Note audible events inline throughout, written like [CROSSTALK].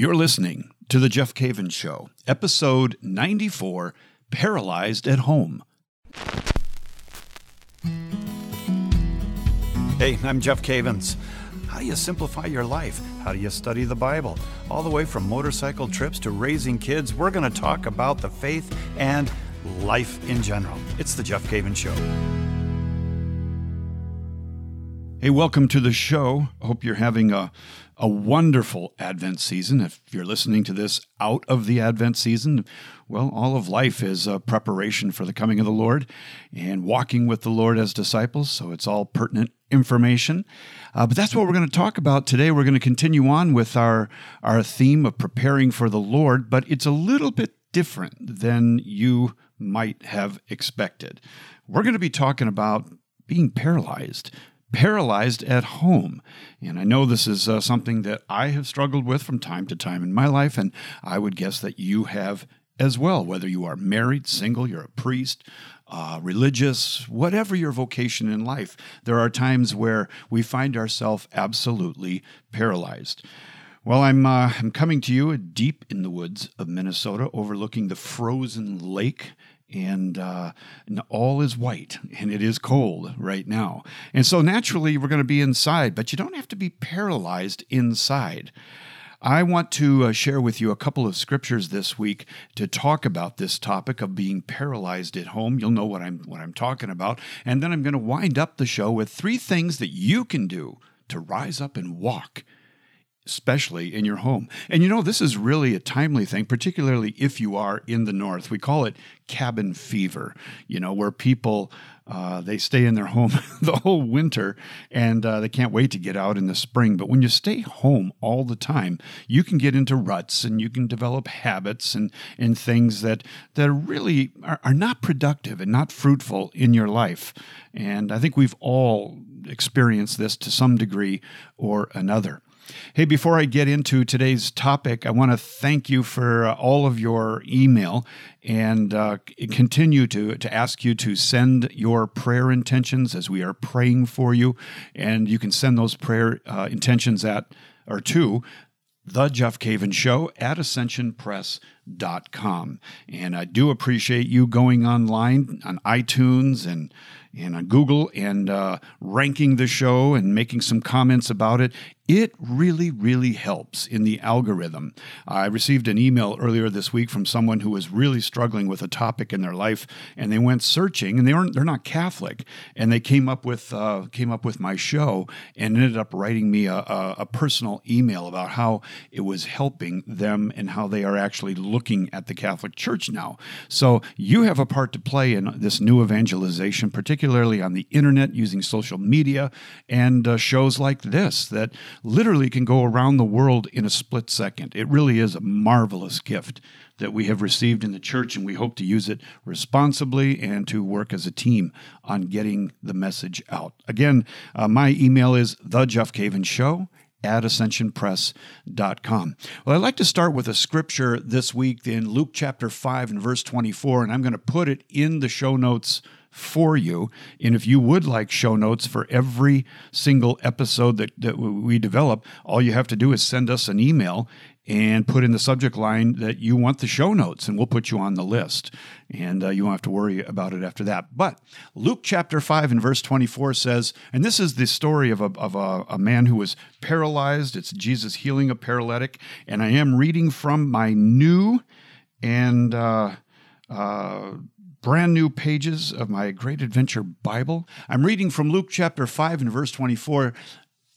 You're listening to The Jeff Cavins Show, episode 94 Paralyzed at Home. Hey, I'm Jeff Cavins. How do you simplify your life? How do you study the Bible? All the way from motorcycle trips to raising kids, we're going to talk about the faith and life in general. It's The Jeff Cavins Show. Hey, welcome to the show. Hope you're having a, a wonderful Advent season. If you're listening to this out of the Advent season, well, all of life is a preparation for the coming of the Lord and walking with the Lord as disciples. So it's all pertinent information. Uh, but that's what we're going to talk about today. We're going to continue on with our, our theme of preparing for the Lord, but it's a little bit different than you might have expected. We're going to be talking about being paralyzed, paralyzed at home. And I know this is uh, something that I have struggled with from time to time in my life, and I would guess that you have as well, whether you are married, single, you're a priest, uh, religious, whatever your vocation in life. There are times where we find ourselves absolutely paralyzed. Well, I'm uh, I'm coming to you deep in the woods of Minnesota, overlooking the frozen lake and, uh, and all is white and it is cold right now. And so naturally, we're going to be inside, but you don't have to be paralyzed inside. I want to uh, share with you a couple of scriptures this week to talk about this topic of being paralyzed at home. You'll know what I'm what I'm talking about, and then I'm going to wind up the show with three things that you can do to rise up and walk especially in your home. And you know, this is really a timely thing, particularly if you are in the north. We call it cabin fever, you know, where people uh, they stay in their home [LAUGHS] the whole winter and uh, they can't wait to get out in the spring. But when you stay home all the time, you can get into ruts and you can develop habits and, and things that, that really are, are not productive and not fruitful in your life. And I think we've all experienced this to some degree or another. Hey, before I get into today's topic, I want to thank you for uh, all of your email and uh, continue to, to ask you to send your prayer intentions as we are praying for you. And you can send those prayer uh, intentions at or to the Jeff Cavins Show at ascensionpress.com. And I do appreciate you going online on iTunes and and on Google and uh, ranking the show and making some comments about it. It really, really helps in the algorithm. I received an email earlier this week from someone who was really struggling with a topic in their life, and they went searching, and they aren't they're not Catholic, and they came up with uh, came up with my show and ended up writing me a, a, a personal email about how it was helping them and how they are actually looking at the Catholic Church now. So you have a part to play in this new evangelization, particularly on the internet using social media and uh, shows like this that literally can go around the world in a split second. It really is a marvelous gift that we have received in the church, and we hope to use it responsibly and to work as a team on getting the message out. Again, uh, my email is the Jeff Cavins Show at ascensionpress.com. Well, I'd like to start with a scripture this week in Luke chapter 5 and verse 24, and I'm going to put it in the show notes for you. And if you would like show notes for every single episode that, that we develop, all you have to do is send us an email and put in the subject line that you want the show notes, and we'll put you on the list. And uh, you won't have to worry about it after that. But Luke chapter 5 and verse 24 says, and this is the story of a, of a, a man who was paralyzed. It's Jesus healing a paralytic. And I am reading from my new and uh, uh, brand new pages of my Great Adventure Bible. I'm reading from Luke chapter 5 and verse 24.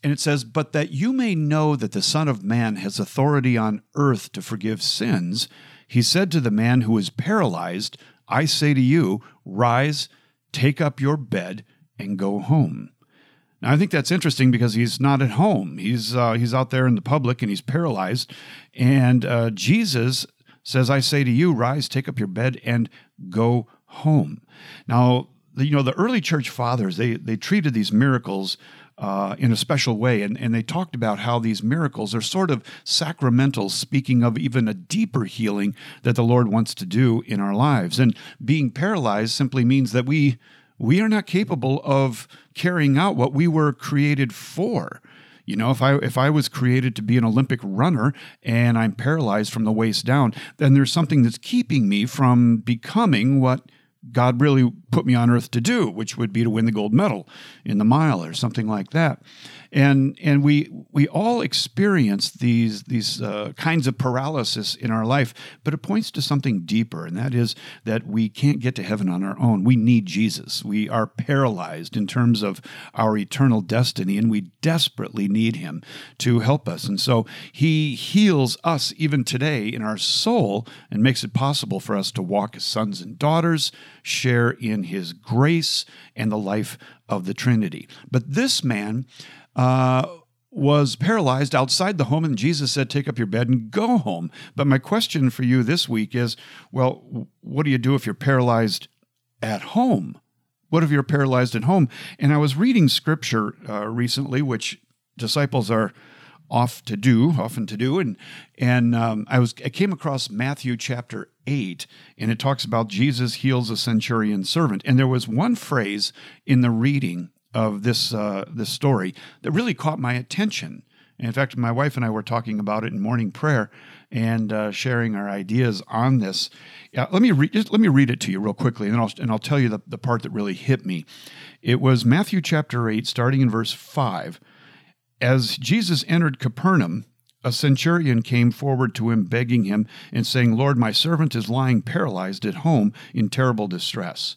And it says, But that you may know that the Son of Man has authority on earth to forgive sins, he said to the man who was paralyzed, I say to you, rise, take up your bed, and go home. Now, I think that's interesting because he's not at home. He's uh, he's out there in the public and he's paralyzed. And uh, Jesus says, I say to you, rise, take up your bed, and go home. Now, you know, the early church fathers, they, they treated these miracles uh, in a special way. And, and they talked about how these miracles are sort of sacramentals, speaking of even a deeper healing that the Lord wants to do in our lives. And being paralyzed simply means that we we are not capable of carrying out what we were created for. You know, if I if I was created to be an Olympic runner and I'm paralyzed from the waist down, then there's something that's keeping me from becoming what God really put me on earth to do, which would be to win the gold medal in the mile or something like that. And and we we all experience these these uh, kinds of paralysis in our life, but it points to something deeper, and that is that we can't get to heaven on our own. We need Jesus. We are paralyzed in terms of our eternal destiny, and we desperately need Him to help us. And so He heals us even today in our soul and makes it possible for us to walk as sons and daughters, share in His grace and the life of the Trinity. But this man uh, was paralyzed outside the home, and Jesus said, Take up your bed and go home. But my question for you this week is well, what do you do if you're paralyzed at home? What if you're paralyzed at home? And I was reading scripture uh, recently, which disciples are off to do, often to do, and and um, I was I came across Matthew chapter eight, and it talks about Jesus heals a centurion servant, and there was one phrase in the reading of this uh, this story that really caught my attention. And in fact, my wife and I were talking about it in morning prayer and uh, sharing our ideas on this. Yeah, let me re- just let me read it to you real quickly, and I'll and I'll tell you the, the part that really hit me. It was Matthew chapter eight, starting in verse five. As Jesus entered Capernaum, a centurion came forward to him, begging him and saying, "Lord, my servant is lying paralyzed at home in terrible distress."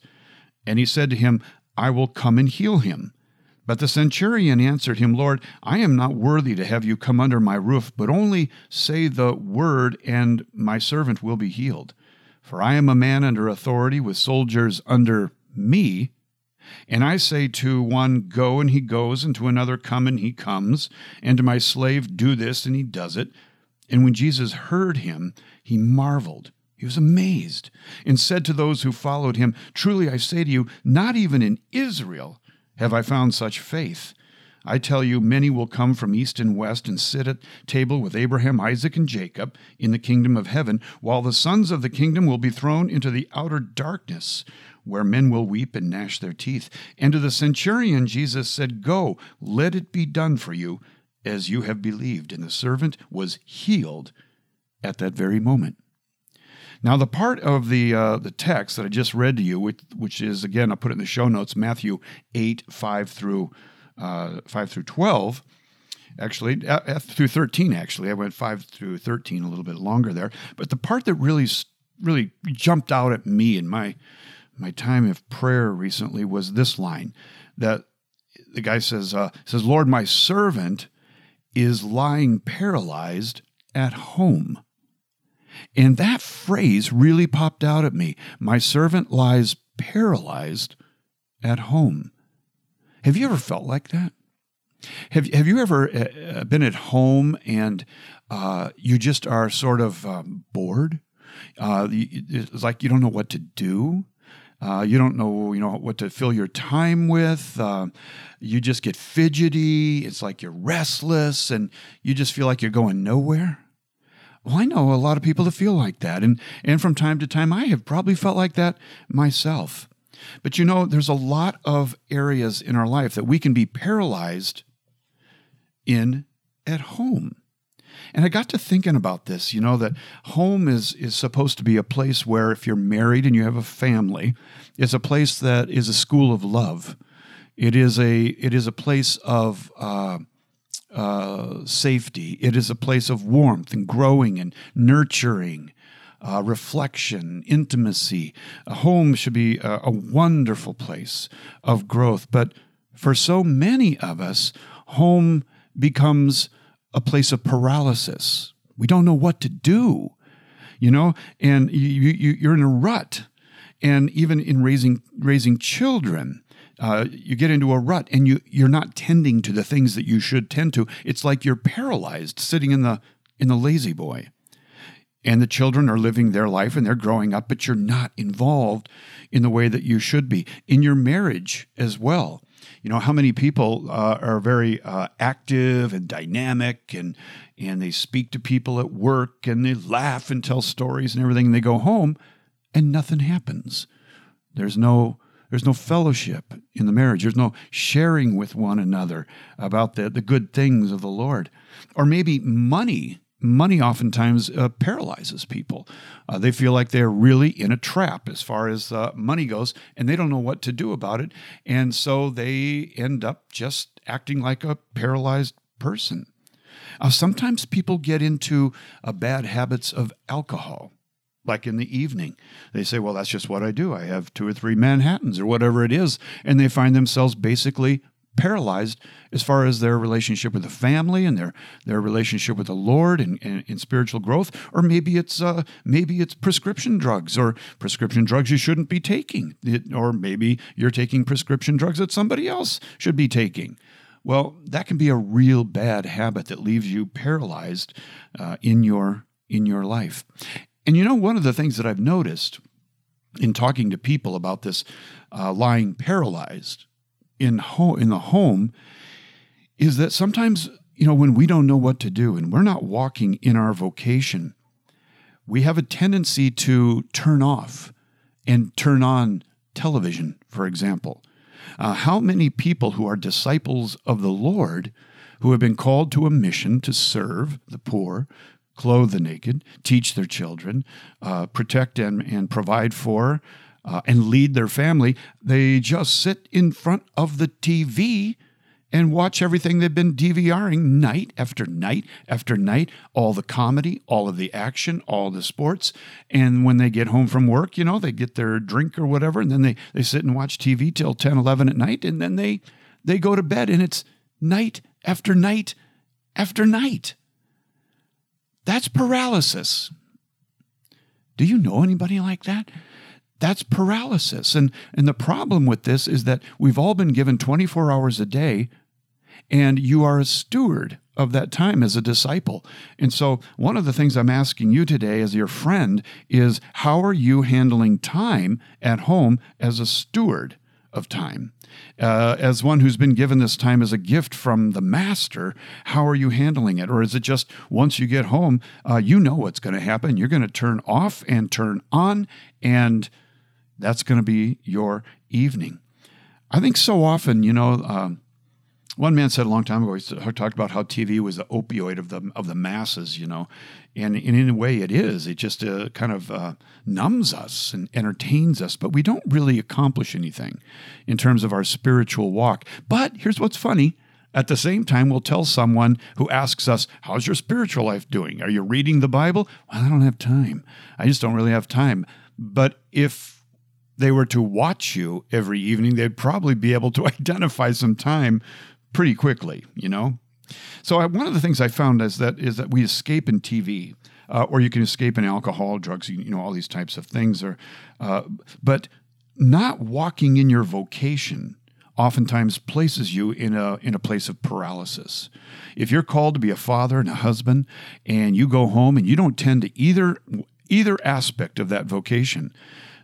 And he said to him, I will come and heal him. But the centurion answered him, Lord, I am not worthy to have you come under my roof, but only say the word, and my servant will be healed. For I am a man under authority, with soldiers under me. And I say to one, Go, and he goes, and to another, Come, and he comes, and to my slave, Do this, and he does it. And when Jesus heard him, he marveled he was amazed and said to those who followed him, Truly I say to you, not even in Israel have I found such faith. I tell you, many will come from east and west and sit at table with Abraham, Isaac, and Jacob in the kingdom of heaven, while the sons of the kingdom will be thrown into the outer darkness, where men will weep and gnash their teeth. And to the centurion Jesus said, Go, let it be done for you as you have believed. And the servant was healed at that very moment. Now, the part of the uh, the text that I just read to you, which, which is again, I'll put it in the show notes, Matthew eight five through uh, five through twelve. Actually, uh, through thirteen. Actually, I went five through thirteen, a little bit longer there. But the part that really really jumped out at me in my my time of prayer recently was this line that the guy says uh, says Lord, my servant is lying paralyzed at home. And that phrase really popped out at me. My servant lies paralyzed at home. Have you ever felt like that? Have, have you ever uh, uh, been at home and uh, you just are sort of um, bored? Uh, it's like you don't know what to do. Uh, you don't know, you know, what to fill your time with. Uh, you just get fidgety. It's like you're restless, and you just feel like you're going nowhere. Well, I know a lot of people that feel like that. And, and from time to time, I have probably felt like that myself. But you know, there's a lot of areas in our life that we can be paralyzed in at home. And I got to thinking about this, you know, that home is, is supposed to be a place where if you're married and you have a family, it's a place that is a school of love. It is a, it is a place of, uh, uh, safety. It is a place of warmth and growing and nurturing, uh, reflection, intimacy. A home should be a, a wonderful place of growth. But for so many of us, home becomes a place of paralysis. We don't know what to do, you know, and you, you, you're in a rut. And even in raising raising children, uh, you get into a rut and you you're not tending to the things that you should tend to. It's like you're paralyzed sitting in the in the La-Z-Boy. And the children are living their life and they're growing up, but you're not involved in the way that you should be. In your marriage as well. You know, how many people uh, are very uh, active and dynamic and, and they speak to people at work and they laugh and tell stories and everything, and they go home and nothing happens. There's no There's no fellowship in the marriage. There's no sharing with one another about the, the good things of the Lord. Or maybe money. Money oftentimes uh, paralyzes people. Uh, they feel like they're really in a trap as far as uh, money goes, and they don't know what to do about it. And so they end up just acting like a paralyzed person. Uh, sometimes people get into uh, bad habits of alcohol like in the evening. They say, well, that's just what I do. I have two or three Manhattans or whatever it is. And they find themselves basically paralyzed as far as their relationship with the family and their their relationship with the Lord and, and spiritual growth, or maybe it's uh, maybe it's prescription drugs or prescription drugs you shouldn't be taking, it, or maybe you're taking prescription drugs that somebody else should be taking. Well, that can be a real bad habit that leaves you paralyzed uh, in your in your life. And you know, one of the things that I've noticed in talking to people about this uh, lying paralyzed in ho- in the home is that sometimes you know when we don't know what to do and we're not walking in our vocation, we have a tendency to turn off and turn on television, for example. Uh, how many people who are disciples of the Lord, who have been called to a mission to serve the poor, clothe the naked, teach their children, uh, protect and, and provide for, uh, and lead their family. They just sit in front of the TV and watch everything they've been DVRing night after night after night, all the comedy, all of the action, all the sports. And when they get home from work, you know, they get their drink or whatever, and then they, they sit and watch TV till 10, 11 at night, and then they, they go to bed, and it's night after night after night. That's paralysis. Do you know anybody like that? That's paralysis. And, and the problem with this is that we've all been given 24 hours a day, and you are a steward of that time as a disciple. And so, one of the things I'm asking you today as your friend is how are you handling time at home as a steward of time? Uh, as one who's been given this time as a gift from the master, how are you handling it? Or is it just once you get home, uh, you know what's going to happen? You're going to turn off and turn on, and that's going to be your evening. I think so often, you know, um, one man said a long time ago, he talked about how TV was the opioid of the of the masses, you know, and, and in a way it is. It just uh, kind of uh, numbs us and entertains us, but we don't really accomplish anything in terms of our spiritual walk. But here's what's funny. At the same time, we'll tell someone who asks us, How's your spiritual life doing? Are you reading the Bible? Well, I don't have time. I just don't really have time. But if they were to watch you every evening, they'd probably be able to [LAUGHS] identify some time pretty quickly, you know? So I, one of the things I found is that is that we escape in TV, uh, or you can escape in alcohol, drugs, you, know, all these types of things. Or, uh, but not walking in your vocation oftentimes places you in a in a place of paralysis. If you're called to be a father and a husband, and you go home and you don't tend to either either aspect of that vocation,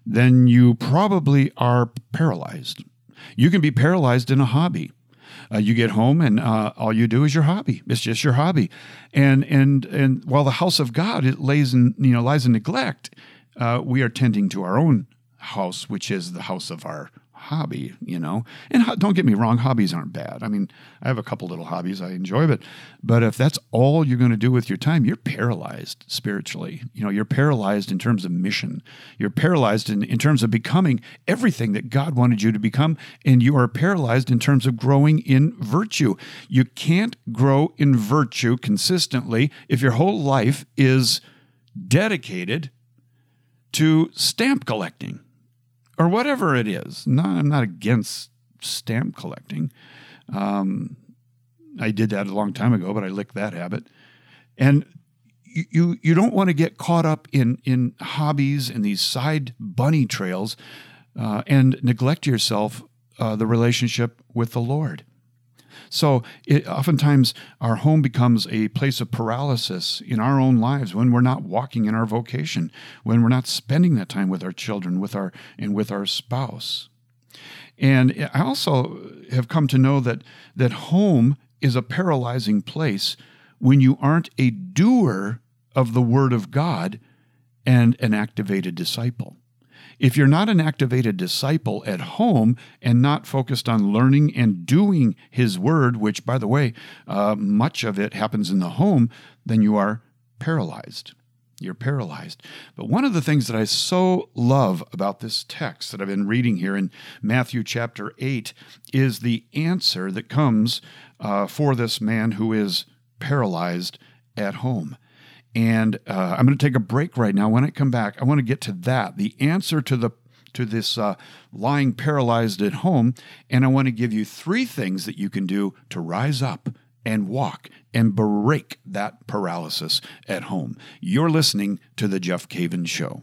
then you probably are paralyzed. You can be paralyzed in a hobby. Uh, you get home and uh, all you do is your hobby. It's just your hobby, and and and while the house of God it lays in you know lies in neglect, uh, we are tending to our own house, which is the house of our hobby, you know. And don't get me wrong, hobbies aren't bad. I mean, I have a couple little hobbies I enjoy, but but if that's all you're going to do with your time, you're paralyzed spiritually. You know, you're paralyzed in terms of mission. You're paralyzed in, in terms of becoming everything that God wanted you to become, and you are paralyzed in terms of growing in virtue. You can't grow in virtue consistently if your whole life is dedicated to stamp collecting or whatever it is. Not, I'm not against stamp collecting. Um, I did that a long time ago, but I licked that habit. And you, you, don't want to get caught up in, in hobbies and these side bunny trails uh, and neglect yourself, uh, the relationship with the Lord. So it, oftentimes our home becomes a place of paralysis in our own lives when we're not walking in our vocation, when we're not spending that time with our children, with our and with our spouse. And I also have come to know that that home is a paralyzing place when you aren't a doer of the word of God and an activated disciple. If you're not an activated disciple at home and not focused on learning and doing His Word, which, by the way, uh, much of it happens in the home, then you are paralyzed. You're paralyzed. But one of the things that I so love about this text that I've been reading here in Matthew chapter 8 is the answer that comes uh, for this man who is paralyzed at home. And uh, I'm going to take a break right now. When I come back, I want to get to that the answer to the to this uh, lying paralyzed at home, and I want to give you three things that you can do to rise up and walk and break that paralysis at home. You're listening to the Jeff Cavins Show.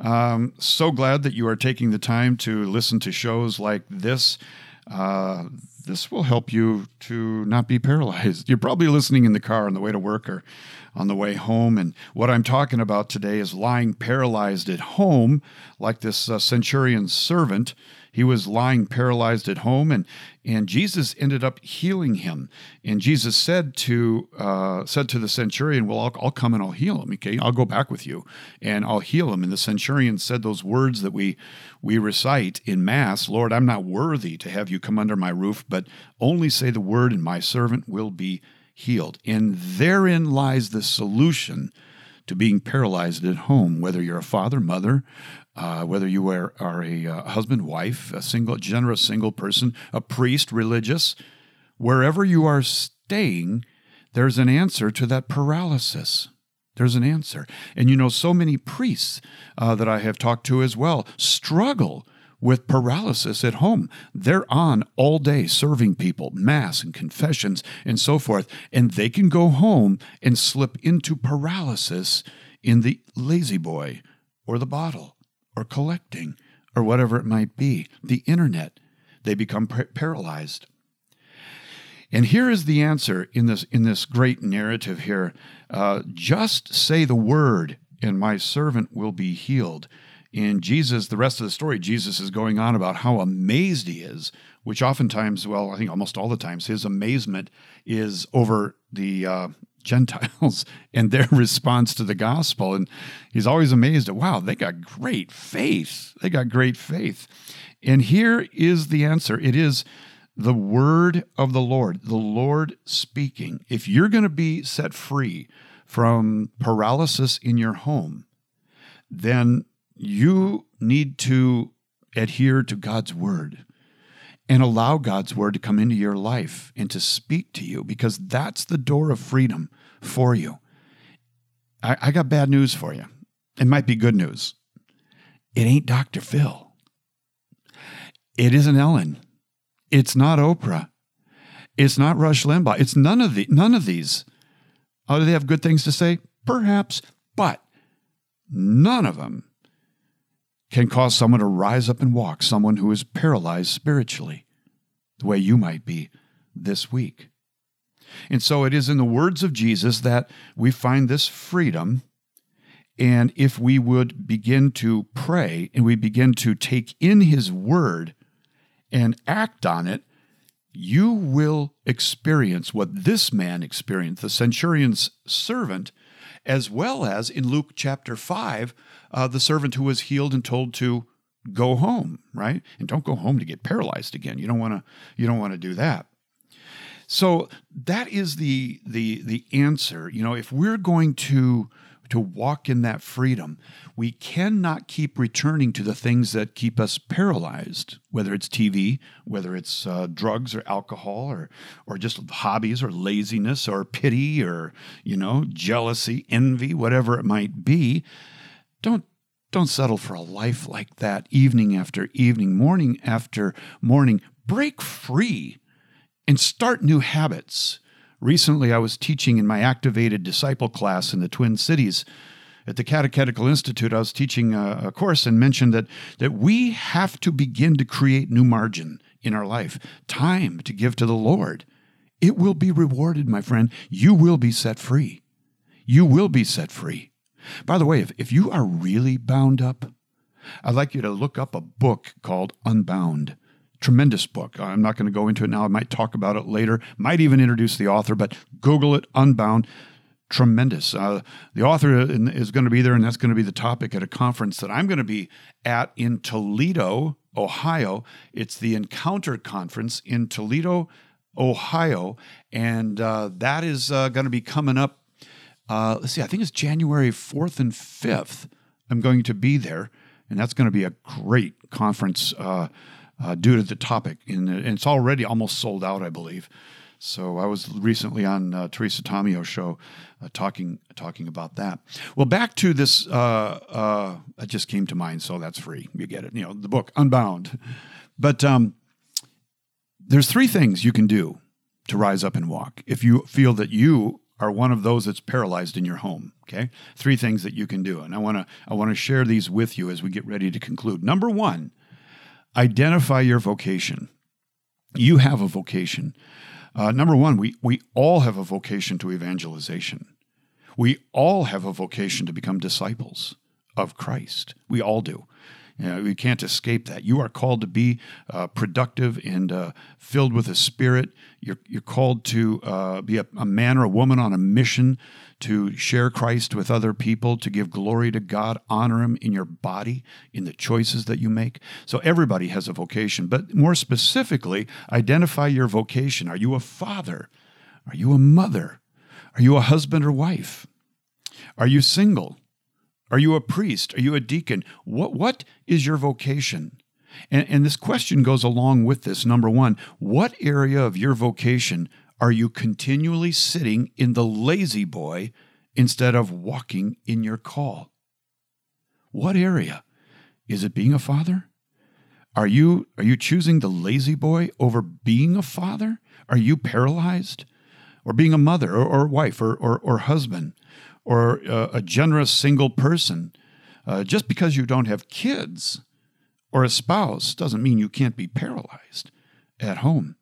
Um, so glad that you are taking the time to listen to shows like this. Uh, this will help you to not be paralyzed. [LAUGHS] You're probably listening in the car on the way to work or on the way home. And what I'm talking about today is lying paralyzed at home, like this uh, centurion's servant. He was lying paralyzed at home, and and Jesus ended up healing him. And Jesus said to uh, said to the centurion, "Well, I'll, I'll come and I'll heal him. Okay, I'll go back with you, and I'll heal him." And the centurion said those words that we we recite in Mass: "Lord, I'm not worthy to have you come under my roof, but only say the word, and my servant will be." healed. And therein lies the solution to being paralyzed at home, whether you're a father, mother, uh, whether you are, are a uh, husband, wife, a single, generous single person, a priest, religious, wherever you are staying, there's an answer to that paralysis. There's an answer. And you know, so many priests uh, that I have talked to as well struggle with paralysis at home. They're on all day serving people, Mass and confessions and so forth, and they can go home and slip into paralysis in the La-Z-Boy or the bottle or collecting or whatever it might be, the internet. They become par- paralyzed. And here is the answer in this in this great narrative here. Uh, just say the word, and my servant will be healed. In Jesus, the rest of the story, Jesus is going on about how amazed he is, which oftentimes, well, I think almost all the times, his amazement is over the uh, [LAUGHS] Gentiles and their [LAUGHS] response to the gospel. And he's always amazed at, wow, they got great faith. They got great faith. And here is the answer it is the word of the Lord, the Lord speaking. If you're going to be set free from paralysis in your home, then you need to adhere to God's word and allow God's word to come into your life and to speak to you because that's the door of freedom for you. I, I got bad news for you. It might be good news. It ain't Dr. Phil. It isn't Ellen. It's not Oprah. It's not Rush Limbaugh. It's none of the none of these. Oh, do they have good things to say? Perhaps, but none of them can cause someone to rise up and walk, someone who is paralyzed spiritually, the way you might be this week. And so it is in the words of Jesus that we find this freedom. And if we would begin to pray and we begin to take in his word and act on it, you will experience what this man experienced, the centurion's servant, as well as in Luke chapter 5, uh, the servant who was healed and told to go home, right? And don't go home to get paralyzed again. You don't want to you don't want to do that. So that is the the the answer. You know, if we're going to to walk in that freedom, we cannot keep returning to the things that keep us paralyzed, whether it's TV, whether it's uh, drugs or alcohol, or or just hobbies or laziness or pity or you know jealousy, envy, whatever it might be. Don't don't settle for a life like that evening after evening, morning after morning. Break free and start new habits. Recently, I was teaching in my activated disciple class in the Twin Cities at the Catechetical Institute. I was teaching a, a course and mentioned that, that we have to begin to create new margin in our life, time to give to the Lord, it will be rewarded, my friend. You will be set free. You will be set free. By the way, if, if you are really bound up, I'd like you to look up a book called Unbound. Tremendous book. I'm not going to go into it now. I might talk about it later, might even introduce the author, but Google it, Unbound. Tremendous. Uh, the author is going to be there, and that's going to be the topic at a conference that I'm going to be at in Toledo, Ohio. It's the Encounter Conference in Toledo, Ohio, and uh, that is uh, going to be coming up. Uh, let's see, I think it's January 4th and 5th. I'm going to be there, and that's going to be a great conference uh, due to the topic. And, it's already almost sold out, I believe. So I was recently on uh, Teresa Tomeo show uh, talking talking about that. Well, back to this. Uh, uh, it just came to mind, so that's free. You get it. You know the book Unbound. But um, there's three things you can do to rise up and walk if you feel that you are one of those that's paralyzed in your home okay three things that you can do and i want to i want to share these with you as we get ready to conclude number one identify your vocation. You have a vocation. Uh, number one, we, we all have a vocation to evangelization. We all have a vocation to become disciples of Christ. We all do. You know, we can't escape that. You are called to be uh, productive and uh, filled with the Spirit. You're, you're called to uh, be a, a, man or a woman on a mission to share Christ with other people, to give glory to God, honor Him in your body, in the choices that you make. So everybody has a vocation, but more specifically, identify your vocation. Are you a father? Are you a mother? Are you a husband or wife? Are you single? Are you a priest? Are you a deacon? What, what is your vocation? And, and this question goes along with this. Number one, what area of your vocation are you continually sitting in the La-Z-Boy instead of walking in your call? What area? Is it being a father? Are you are you choosing the La-Z-Boy over being a father? Are you paralyzed? Or being a mother or, or wife or, or, or husband? Or uh, a generous single person. Uh, just because you don't have kids or a spouse doesn't mean you can't be paralyzed at home.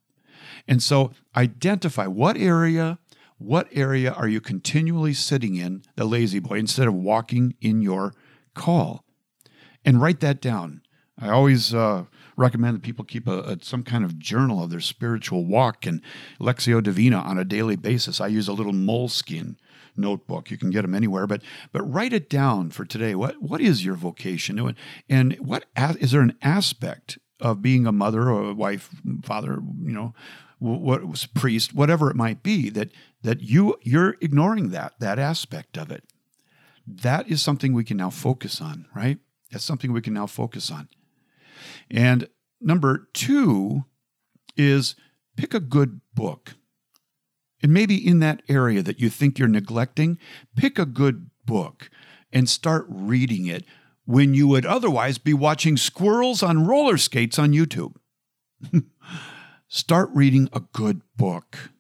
And so identify what area what area are you continually sitting in the La-Z-Boy instead of walking in your call and write that down i always uh, recommend that people keep a, a, some kind of journal of their spiritual walk and lectio divina on a daily basis i use a little Moleskine notebook. You can get them anywhere, but but write it down for today. What what is your vocation, and what is there an aspect of being a mother or a wife, father, you know, what was priest, whatever it might be, that that you you're ignoring that that aspect of it. That is something we can now focus on, right? That's something we can now focus on. And number two is pick a good book. And maybe in that area that you think you're neglecting, pick a good book and start reading it when you would otherwise be watching squirrels on roller skates on YouTube. [LAUGHS] start reading a good book.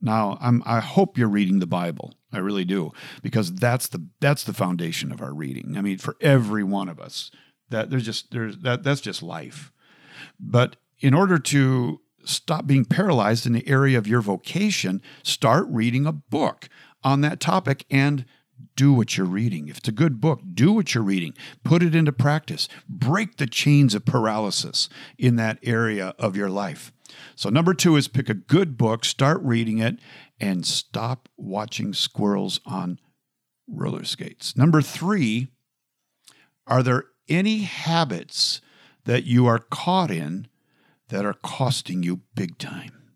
Now, I'm, I hope you're reading the Bible. I really do, because that's the that's the foundation of our reading. I mean, for every one of us, that there's just there's that that's just life. But in order to stop being paralyzed in the area of your vocation, start reading a book on that topic and do what you're reading. If it's a good book, do what you're reading. Put it into practice. Break the chains of paralysis in that area of your life. So, number two is pick a good book, start reading it, and stop watching squirrels on roller skates. Number three, are there any habits that you are caught in that are costing you big time?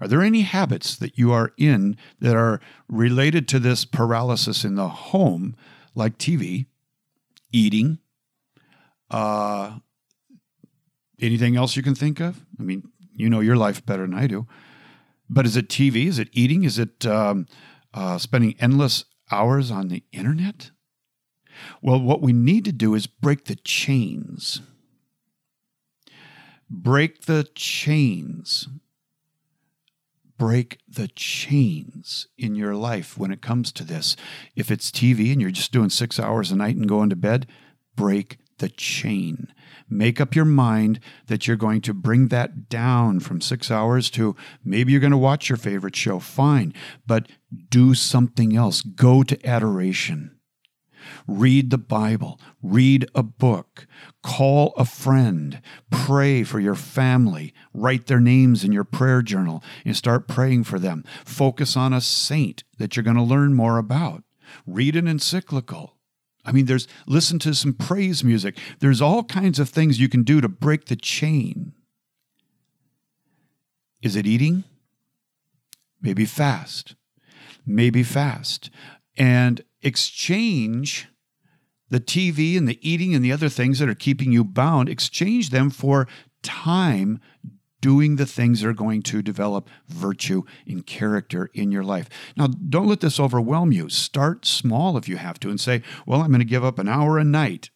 Are there any habits that you are in that are related to this paralysis in the home, like TV, eating, uh, anything else you can think of? I mean, you know your life better than I do. But is it TV? Is it eating? Is it um, uh, spending endless hours on the internet? Well, what we need to do is break the chains Break the chains. Break the chains in your life when it comes to this. If it's TV and you're just doing six hours a night and going to bed, break the chain. Make up your mind that you're going to bring that down from six hours to maybe you're going to watch your favorite show. Fine. But do something else. Go to adoration. Read the Bible, read a book, call a friend, pray for your family, write their names in your prayer journal and start praying for them. Focus on a saint that you're going to learn more about. Read an encyclical. I mean, there's listen to some praise music. There's all kinds of things you can do to break the chain. Is it eating? Maybe fast. Maybe fast. And exchange the TV and the eating and the other things that are keeping you bound, exchange them for time doing the things that are going to develop virtue and character in your life. Now, don't let this overwhelm you. Start small if you have to and say, well, I'm going to give up an hour a night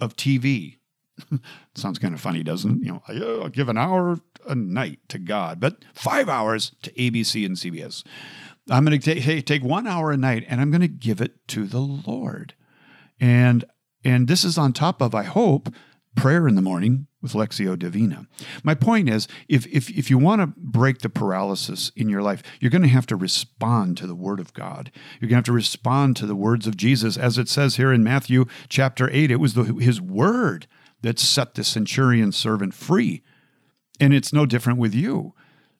of TV. [LAUGHS] Sounds kind of funny, doesn't it? You know, I'll give an hour a night to God, but five hours to ABC and CBS. I'm going to take, take one hour a night and I'm going to give it to the Lord. And and this is on top of, I hope, prayer in the morning with Lectio Divina. My point is, if, if, if you want to break the paralysis in your life, you're going to have to respond to the Word of God. You're going to have to respond to the words of Jesus. As it says here in Matthew chapter 8, it was the, his Word that set the centurion servant free. And it's no different with you.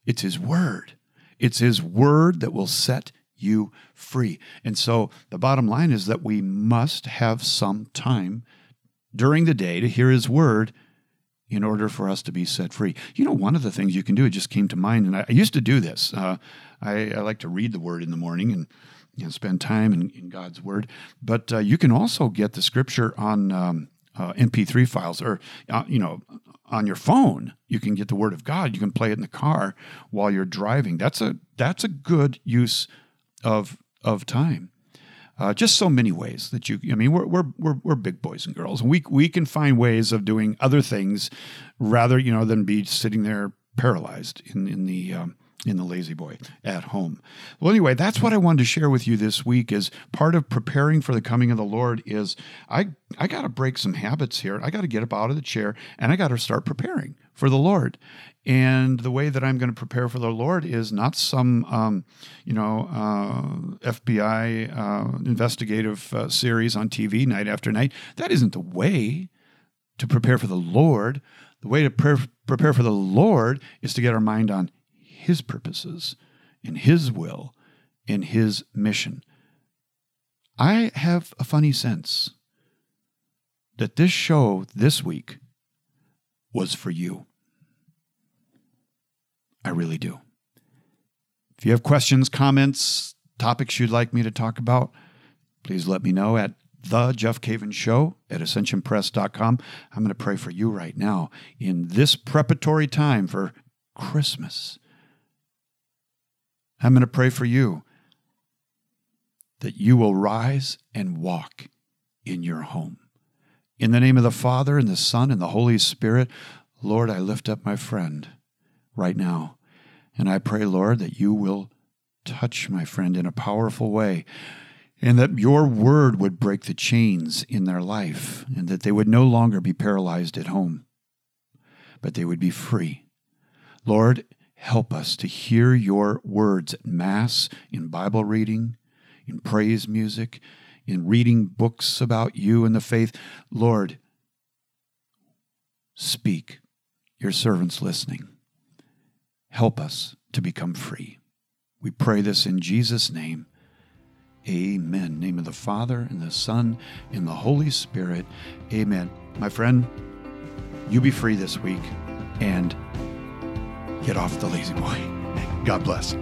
It's his Word. It's his Word that will set you free. And so the bottom line is that we must have some time during the day to hear his word in order for us to be set free. You know, one of the things you can do, it just came to mind, and I, I used to do this. Uh, I, I, like to read the word in the morning and you know, spend time in, in, God's word. But uh, you can also get the scripture on um, uh, MP3 files or, uh, you know, on your phone. You can get the word of God. You can play it in the car while you're driving. That's a that's a good use of of time. Uh, just so many ways that you. I mean, we're, we're we're we're big boys and girls, and we we can find ways of doing other things rather, you know, than be sitting there paralyzed in in the um, in the La-Z-Boy at home. Well, anyway, that's what I wanted to share with you this week. Is part of preparing for the coming of the Lord is I I got to break some habits here. I got to get up out of the chair and I got to start preparing for the Lord. And the way that I'm going to prepare for the Lord is not some, um, you know, uh, FBI uh, investigative uh, series on TV night after night. That isn't the way to prepare for the Lord. The way to pre- prepare for the Lord is to get our mind on His purposes, in His will, in His mission. I have a funny sense that this show this week was for you. I really do. If you have questions, comments, topics you'd like me to talk about, please let me know at the Jeff Cavins Show at ascensionpress.com. I'm going to pray for you right now in this preparatory time for Christmas. I'm going to pray for you that you will rise and walk in your home. In the name of the Father, and the Son, and the Holy Spirit, Lord, I lift up my friend right now. And I pray, Lord, that you will touch my friend in a powerful way and that your word would break the chains in their life and that they would no longer be paralyzed at home, but they would be free. Lord, help us to hear your words at Mass, in Bible reading, in praise music, in reading books about you and the faith. Lord, speak. Your servant's listening. Help us to become free. We pray this in Jesus' name. Amen. Name of the Father and the Son and the Holy Spirit. Amen. My friend, you be free this week and get off the La-Z-Boy. God bless.